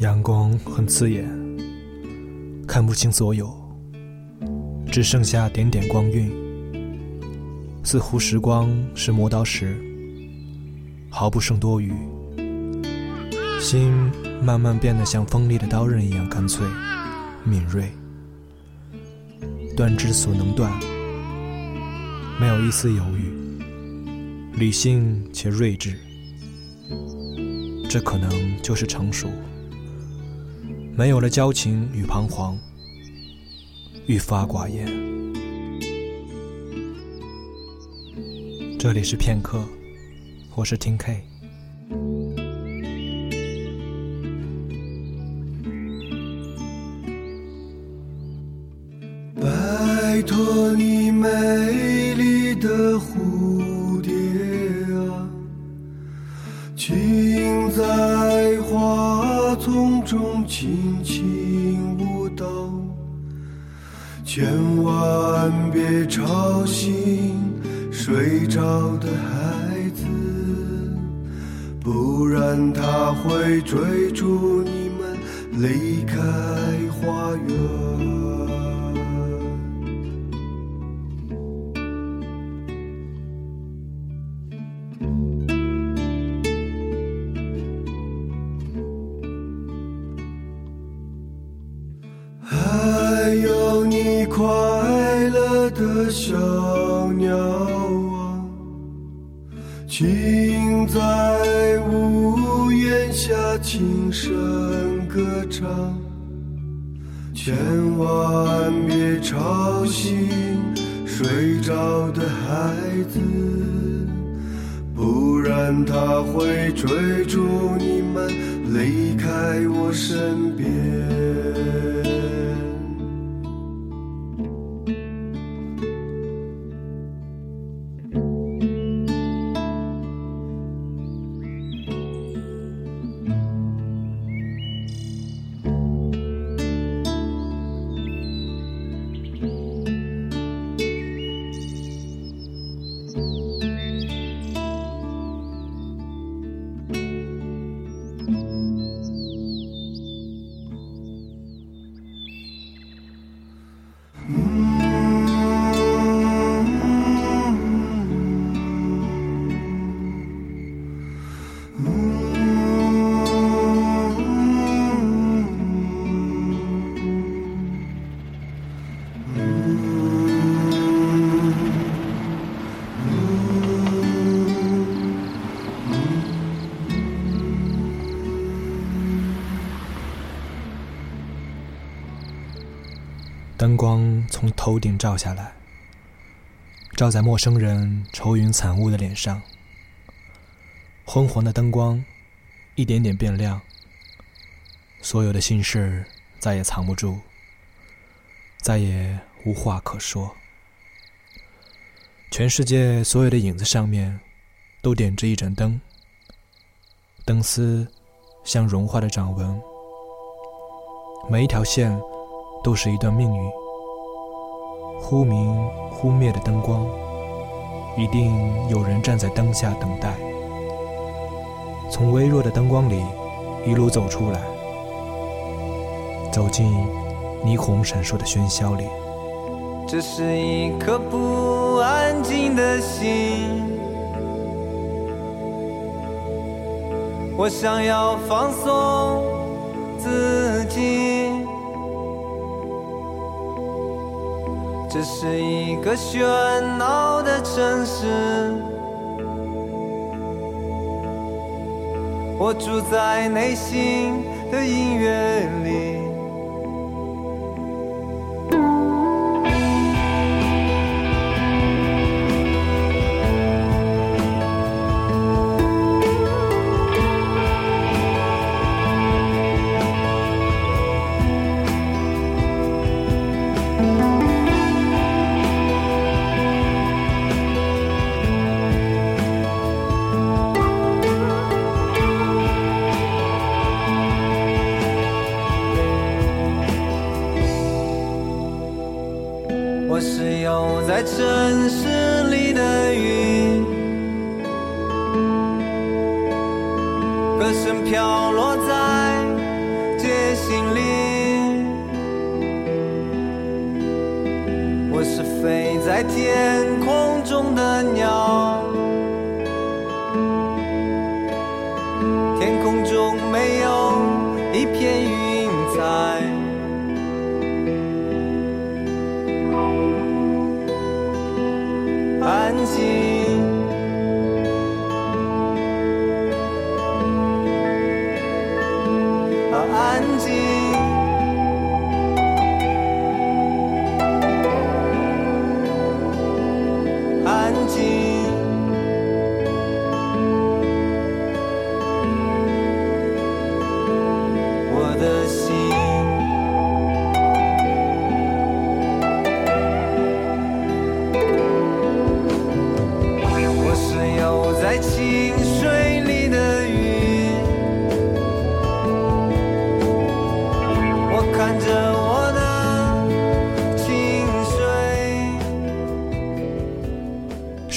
阳光很刺眼，看不清所有，只剩下点点光晕。似乎时光是磨刀石，毫不剩多余。心慢慢变得像锋利的刀刃一样干脆、敏锐，断之所能断，没有一丝犹豫，理性且睿智。这可能就是成熟。没有了交情与彷徨，愈发寡言。这里是片刻，我是听 K。轻轻舞蹈，千万别吵醒睡着的孩子，不然他会追逐你们离开花园。小鸟啊，请在屋檐下轻声歌唱，千万别吵醒睡着的孩子，不然他会追逐你们离开我身边。灯光从头顶照下来，照在陌生人愁云惨雾的脸上。昏黄的灯光，一点点变亮。所有的心事再也藏不住，再也无话可说。全世界所有的影子上面，都点着一盏灯。灯丝像融化的掌纹，每一条线。都是一段命运。忽明忽灭的灯光，一定有人站在灯下等待。从微弱的灯光里一路走出来，走进霓虹闪烁的喧嚣里。这是一颗不安静的心，我想要放松自己。这是一个喧闹的城市，我住在内心的音乐里。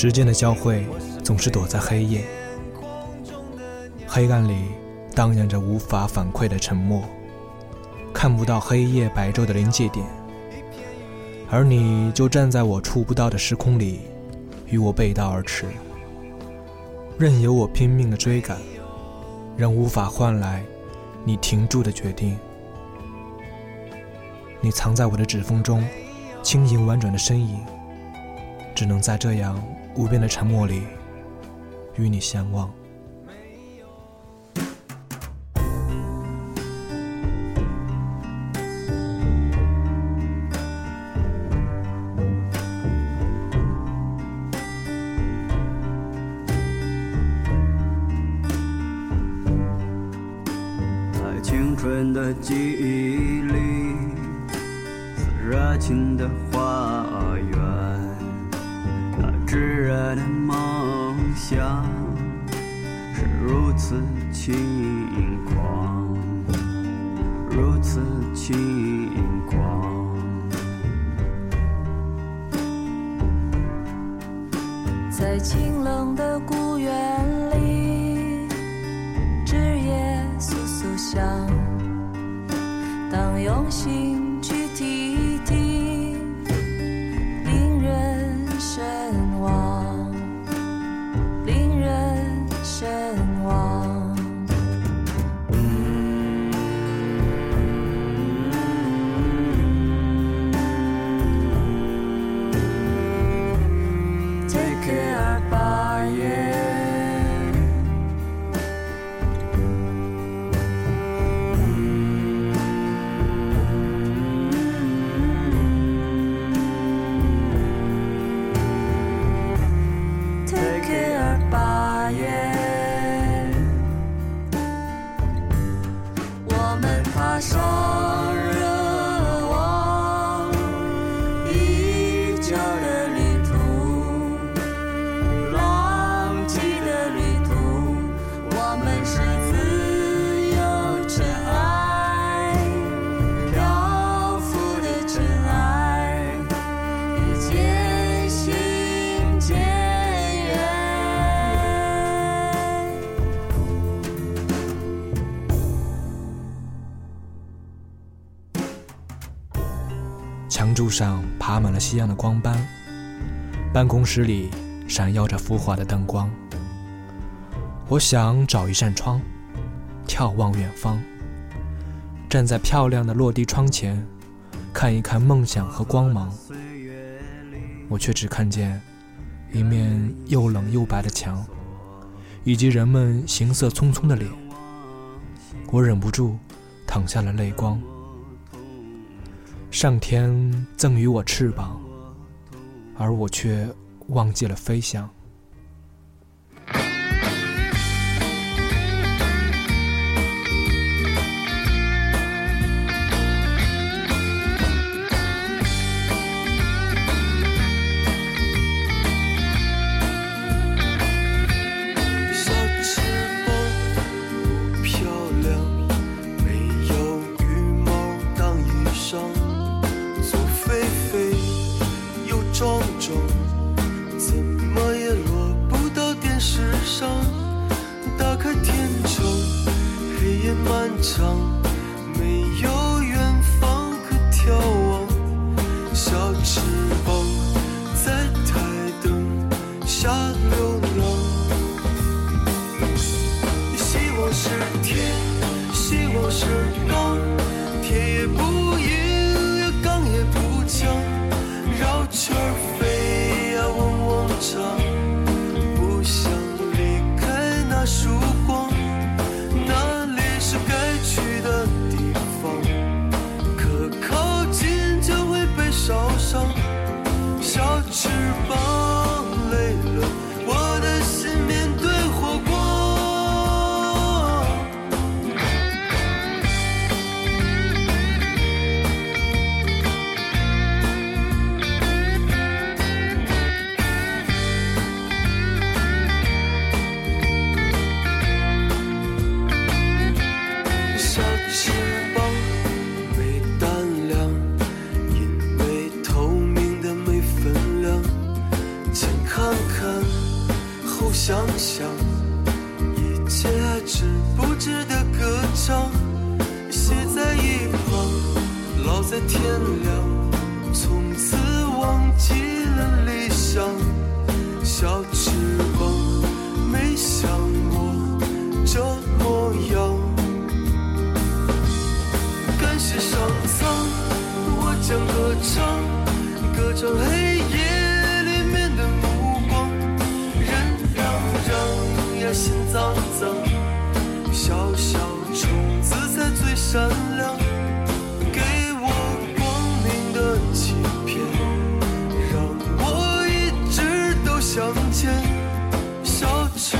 时间的交汇总是躲在黑夜，黑暗里荡漾着无法反馈的沉默，看不到黑夜白昼的临界点，而你就站在我触不到的时空里，与我背道而驰，任由我拼命的追赶，仍无法换来你停住的决定。你藏在我的指缝中，轻盈婉转的身影，只能在这样无边的沉默里与你相望。在青春的记忆里，是热情的花园，炙热的梦想是如此轻狂，如此轻狂。在清冷的古园里，枝叶簌簌响。当用心柱上爬满了夕阳的光斑，办公室里闪耀着浮华的灯光。我想找一扇窗，眺望远方，站在漂亮的落地窗前，看一看梦想和光芒。我却只看见一面又冷又白的墙，以及人们行色匆匆的脸。我忍不住淌下了泪光。上天赠予我翅膀，而我却忘记了飞翔。善良给我光明的欺骗让我一直都向前少去